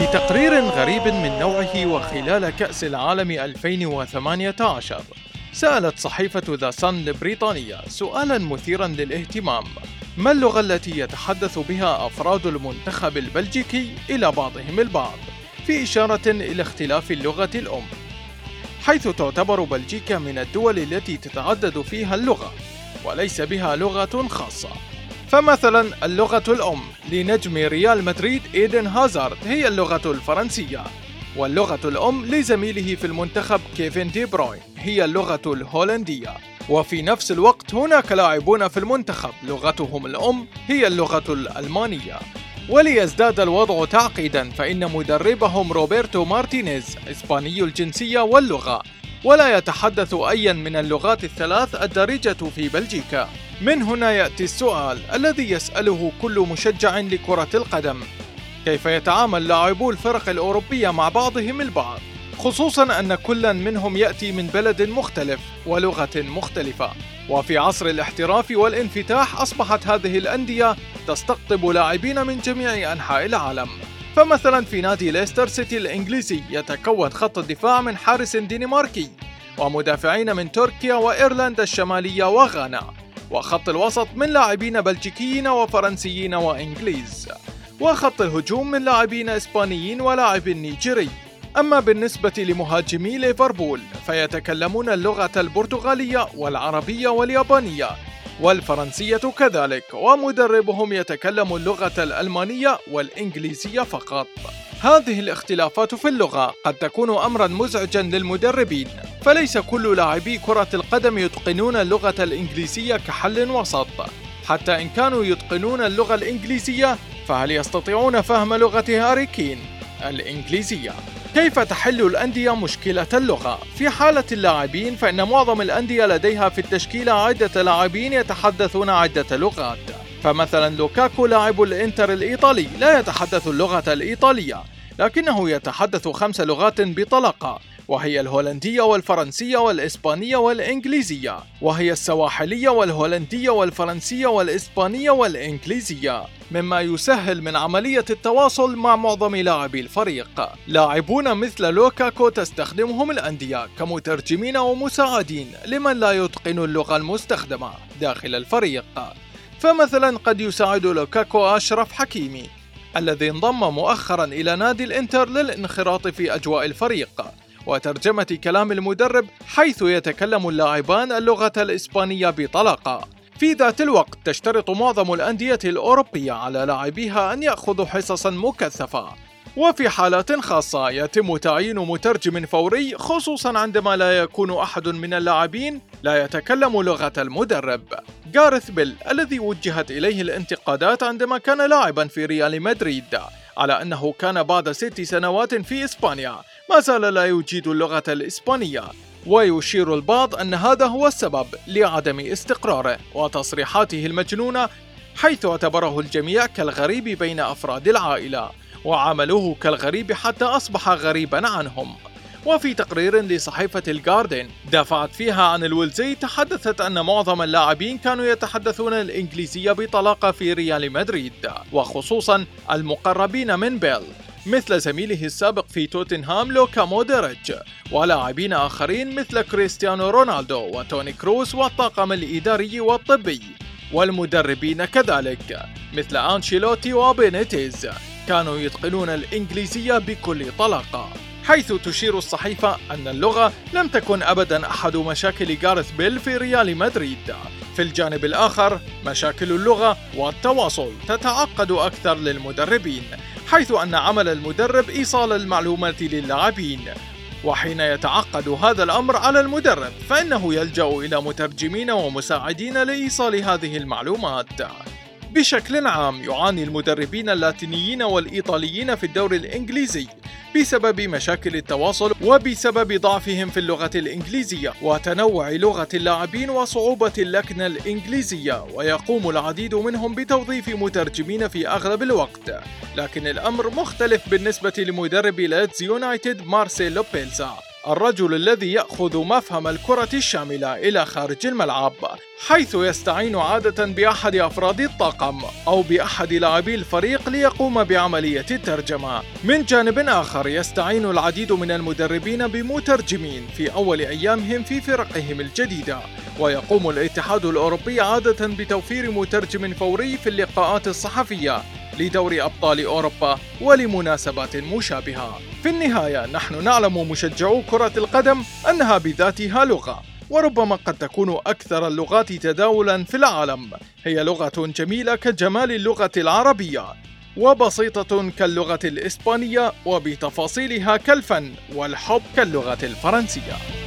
غريب من نوعه وخلال كأس العالم 2018 سألت صحيفة ذا صن البريطانية سؤالا مثيرا للاهتمام ما اللغة التي يتحدث بها أفراد المنتخب البلجيكي إلى بعضهم البعض؟ في إشارة إلى اختلاف اللغة الأم. حيث تعتبر بلجيكا من الدول التي تتعدد فيها اللغة وليس بها لغة خاصة. فمثلا اللغة الأم. لنجم ريال مدريد إيدن هازارد هي اللغة الفرنسية. واللغة الأم لزميله في المنتخب كيفن دي بروين هي اللغة الهولندية. وفي نفس الوقت هناك لاعبون في المنتخب لغتهم الأم هي اللغة الألمانية. وليزداد الوضع تعقيدا فإن مدربهم روبرتو مارتينيز إسباني الجنسية واللغة. ولا يتحدث أيا من اللغات الثلاث الدارجة في بلجيكا. من هنا يأتي السؤال الذي يسأله كل مشجع لكرة القدم. كيف يتعامل لاعبو الفرق الأوروبية مع بعضهم البعض؟ خصوصا أن كل منهم يأتي من بلد مختلف ولغة مختلفة. وفي عصر الاحتراف والانفتاح أصبحت هذه الأندية تستقطب لاعبين من جميع أنحاء العالم. فمثلا في نادي ليستر سيتي الإنجليزي يتكون خط الدفاع من حارس دنماركي ومدافعين من تركيا وإيرلندا الشمالية وغانا. وخط الوسط من لاعبين بلجيكيين وفرنسيين وإنجليز وخط الهجوم من لاعبين إسبانيين ولاعب نيجيري. أما بالنسبة لمهاجمي ليفربول فيتكلمون اللغة البرتغالية والعربية واليابانية والفرنسية كذلك ومدربهم يتكلم اللغة الألمانية والإنجليزية فقط. هذه الاختلافات في اللغة قد تكون أمرا مزعجا للمدربين. فليس كل لاعبي كرة القدم يتقنون اللغة الإنجليزية كحل وسط حتى إن كانوا يتقنون اللغة الإنجليزية فهل يستطيعون فهم لغة هاري كين الإنجليزية؟ كيف تحل الأندية مشكلة اللغة؟ في حالة اللاعبين فإن معظم الأندية لديها في التشكيلة عدة لاعبين يتحدثون عدة لغات فمثلا لوكاكو لاعب الإنتر الإيطالي لا يتحدث اللغة الإيطالية لكنه يتحدث خمس لغات بطلاقة وهي الهولندية والفرنسية والإسبانية والإنجليزية. وهي السواحلية والهولندية والفرنسية والإسبانية والإنجليزية. مما يسهل من عملية التواصل مع معظم لاعبي الفريق. لاعبون مثل لوكاكو تستخدمهم الأندية كمترجمين ومساعدين لمن لا يتقن اللغة المستخدمة داخل الفريق. فمثلا قد يساعد لوكاكو أشرف حكيمي الذي انضم مؤخرا إلى نادي الإنتر للانخراط في أجواء الفريق. وترجمة كلام المدرب حيث يتكلم اللاعبان اللغة الإسبانية بطلاقة. في ذات الوقت تشترط معظم الأندية الأوروبية على لاعبيها أن يأخذوا حصصا مكثفة. وفي حالات خاصة يتم تعيين مترجم فوري خصوصا عندما لا يكون أحد من اللاعبين لا يتكلم لغة المدرب. جارث بيل الذي وجهت إليه الانتقادات عندما كان لاعبا في ريال مدريد على أنه كان بعد ست سنوات في إسبانيا. ما زال لا يجيد اللغة الإسبانية ويشير البعض أن هذا هو السبب لعدم استقراره وتصريحاته المجنونة حيث اعتبره الجميع كالغريب بين أفراد العائلة وعملوه كالغريب حتى أصبح غريبا عنهم. وفي تقرير لصحيفة الجاردن دافعت فيها عن الولزي تحدثت أن معظم اللاعبين كانوا يتحدثون الإنجليزية بطلاقة في ريال مدريد وخصوصا المقربين من بيل. مثل زميله السابق في توتنهام لوكا مودريتش. ولاعبين آخرين مثل كريستيانو رونالدو وتوني كروس والطاقم الإداري والطبي. والمدربين كذلك مثل أنشيلوتي وبينيتيز. كانوا يتقنون الإنجليزية بكل طلاقة. حيث تشير الصحيفة أن اللغة لم تكن أبدا أحد مشاكل جارث بيل في ريال مدريد. في الجانب الآخر مشاكل اللغة والتواصل تتعقد أكثر للمدربين حيث أن عمل المدرب إيصال المعلومات للاعبين. وحين يتعقد هذا الأمر على المدرب فإنه يلجأ إلى مترجمين ومساعدين لإيصال هذه المعلومات. بشكل عام يعاني المدربين اللاتينيين والإيطاليين في الدوري الإنجليزي بسبب مشاكل التواصل وبسبب ضعفهم في اللغة الإنجليزية وتنوع لغة اللاعبين وصعوبة اللكنة الإنجليزية ويقوم العديد منهم بتوظيف مترجمين في أغلب الوقت. لكن الأمر مختلف بالنسبة لمدرب ليدز يونايتد مارسيلو بيلزا. الرجل الذي يأخذ مفهوم الكرة الشاملة إلى خارج الملعب حيث يستعين عادة بأحد أفراد الطاقم أو بأحد لاعبي الفريق ليقوم بعملية الترجمة. من جانب آخر يستعين العديد من المدربين بمترجمين في أول أيامهم في فرقهم الجديدة، ويقوم الاتحاد الأوروبي عادة بتوفير مترجم فوري في اللقاءات الصحفية لدوري أبطال أوروبا ولمناسبات مشابهة. في النهاية نحن نعلم مشجعو كرة القدم أنها بذاتها لغة وربما قد تكون أكثر اللغات تداولا في العالم هي لغة جميلة كجمال اللغة العربية وبسيطة كاللغة الإسبانية وبتفاصيلها كالفن والحب كاللغة الفرنسية